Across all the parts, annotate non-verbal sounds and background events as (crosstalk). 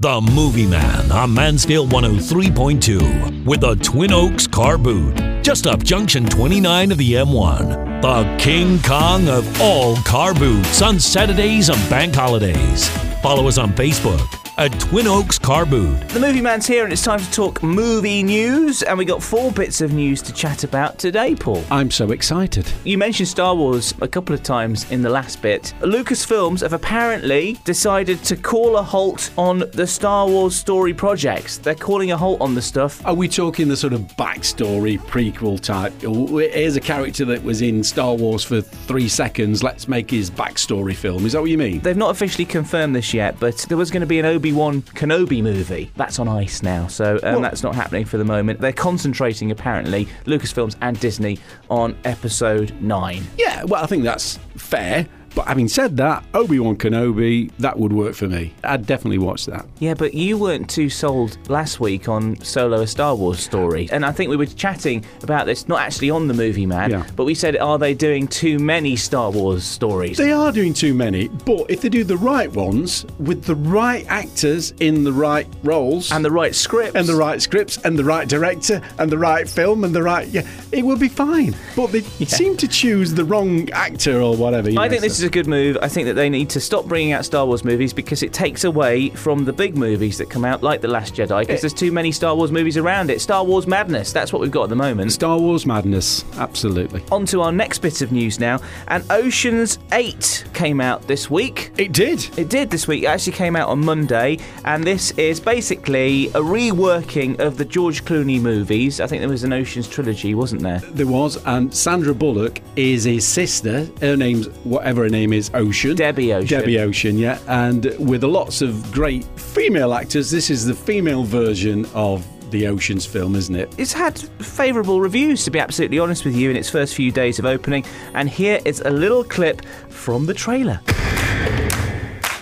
The Movie Man on Mansfield 103.2 with the Twin Oaks Car Boot. Just up Junction 29 of the M1. The King Kong of all car boots on Saturdays and bank holidays. Follow us on Facebook at Twin Oaks Car Boot. The Movie Man's here, and it's time to talk movie news. And we got four bits of news to chat about today, Paul. I'm so excited. You mentioned Star Wars a couple of times in the last bit. Lucasfilms have apparently decided to call a halt on the Star Wars story projects. They're calling a halt on the stuff. Are we talking the sort of backstory prequel type? Here's a character that was in Star Wars for three seconds. Let's make his backstory film. Is that what you mean? They've not officially confirmed this yet, but there was going to be an Obi Wan Kenobi movie. That's on ice now, so um, that's not happening for the moment. They're concentrating, apparently, Lucasfilms and Disney on episode 9. Yeah, well, I think that's fair. But having said that, Obi Wan Kenobi, that would work for me. I'd definitely watch that. Yeah, but you weren't too sold last week on Solo a Star Wars story. And I think we were chatting about this, not actually on the movie, man, Yeah. but we said, are they doing too many Star Wars stories? They are doing too many, but if they do the right ones with the right actors in the right roles and the right scripts. and the right scripts and the right director and the right film and the right yeah, it will be fine. But they (laughs) seem to choose the wrong actor or whatever. I know, think this so- is a good move. I think that they need to stop bringing out Star Wars movies because it takes away from the big movies that come out, like The Last Jedi, because there's too many Star Wars movies around it. Star Wars madness, that's what we've got at the moment. Star Wars madness. Absolutely. On to our next bit of news now. And Ocean's 8 came out this week. It did. It did this week. It actually came out on Monday, and this is basically a reworking of the George Clooney movies. I think there was an Ocean's trilogy, wasn't there? There was, and Sandra Bullock is his sister. Her name's whatever her name is, Ocean. Debbie Ocean. Debbie Ocean, yeah. And with lots of great female actors, this is the female version of the Ocean's film, isn't it? It's had favourable reviews, to be absolutely honest with you, in its first few days of opening. And here is a little clip from the trailer.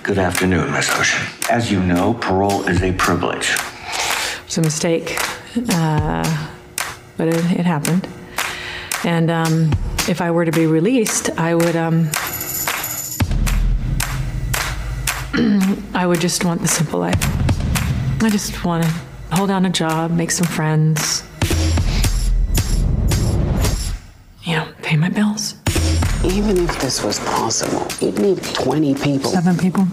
Good afternoon, Miss Ocean. As you know, parole is a privilege. It's a mistake, uh, but it, it happened. And um, if I were to be released, I would um, (clears throat) I would just want the simple life. I just want to hold down a job, make some friends, you know, pay my bills. Even if this was possible, you'd need 20 people. Seven people,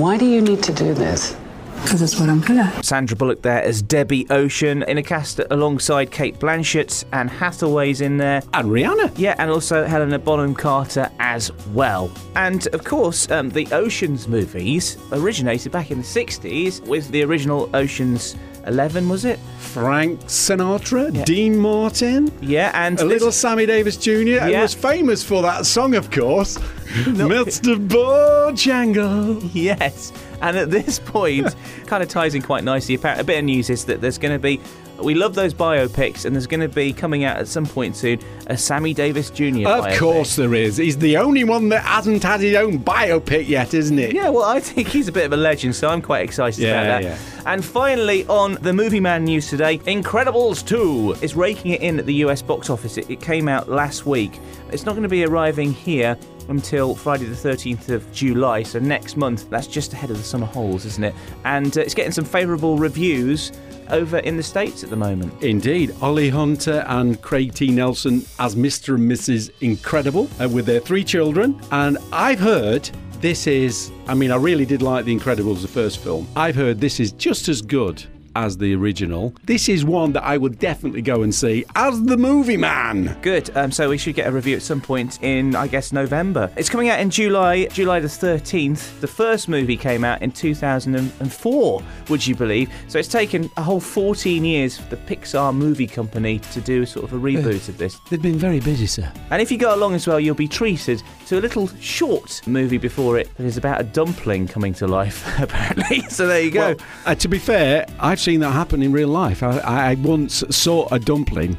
Why do you need to do this? Because it's what I'm good at. Sandra Bullock there as Debbie Ocean in a cast alongside Cate Blanchett and Hathaway's in there. And Rihanna. Yeah, and also Helena Bonham Carter as well. And of course, um, the Oceans movies originated back in the 60s with the original Oceans 11, was it? Frank Sinatra, Dean Martin, Yeah, and a this- little Sammy Davis Jr. and Yeah. was famous for that song, of course. (laughs) Mr. Bojangle. (laughs) Yes, and at this point, (laughs) kind of ties in quite nicely. A bit of news is that there's going to be. We love those biopics, and there's going to be coming out at some point soon a Sammy Davis Jr. Of biopic. course there is. He's the only one that hasn't had his own biopic yet, isn't it? Yeah, well, I think he's a bit of a legend, so I'm quite excited Yeah, about that. yeah. And finally, on the Movie Man news today, Incredibles 2 is raking it in at the US box office. It, it came out last week. It's not going to be arriving here until Friday the 13th of July, so next month. That's just ahead of the summer holes, isn't it? And uh, it's getting some favourable reviews over in the States at the moment. Indeed. Holly Hunter and Craig T. Nelson as Mr. and Mrs. Incredible uh, with their three children. And I've heard this is, I mean, I really did like The Incredibles, the first film. I've heard this is just as good as the original. This is one that I would definitely go and see as the movie man. Good. Um, so we should get a review at some point in, I guess, November. It's coming out in July, July the 13th. The first movie came out in 2004, would you believe? So it's taken a whole 14 years for the Pixar movie company to do sort of a reboot of this. They've been very busy, sir. And if you go along as well, you'll be treated to a little short movie before it that is about a dumpling coming to life, (laughs) apparently. So there you go. Well, uh, to be fair, I've seen that happen in real life. I, I once saw a dumpling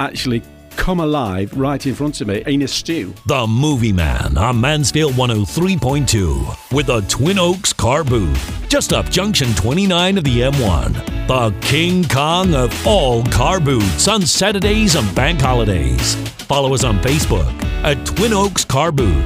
actually come alive right in front of me in a stew. The Movie Man on Mansfield 103.2 with the Twin Oaks Car Boot. Just up Junction 29 of the M1. The King Kong of all car boots on Saturdays and bank holidays. Follow us on Facebook at Twin Oaks Car Boot.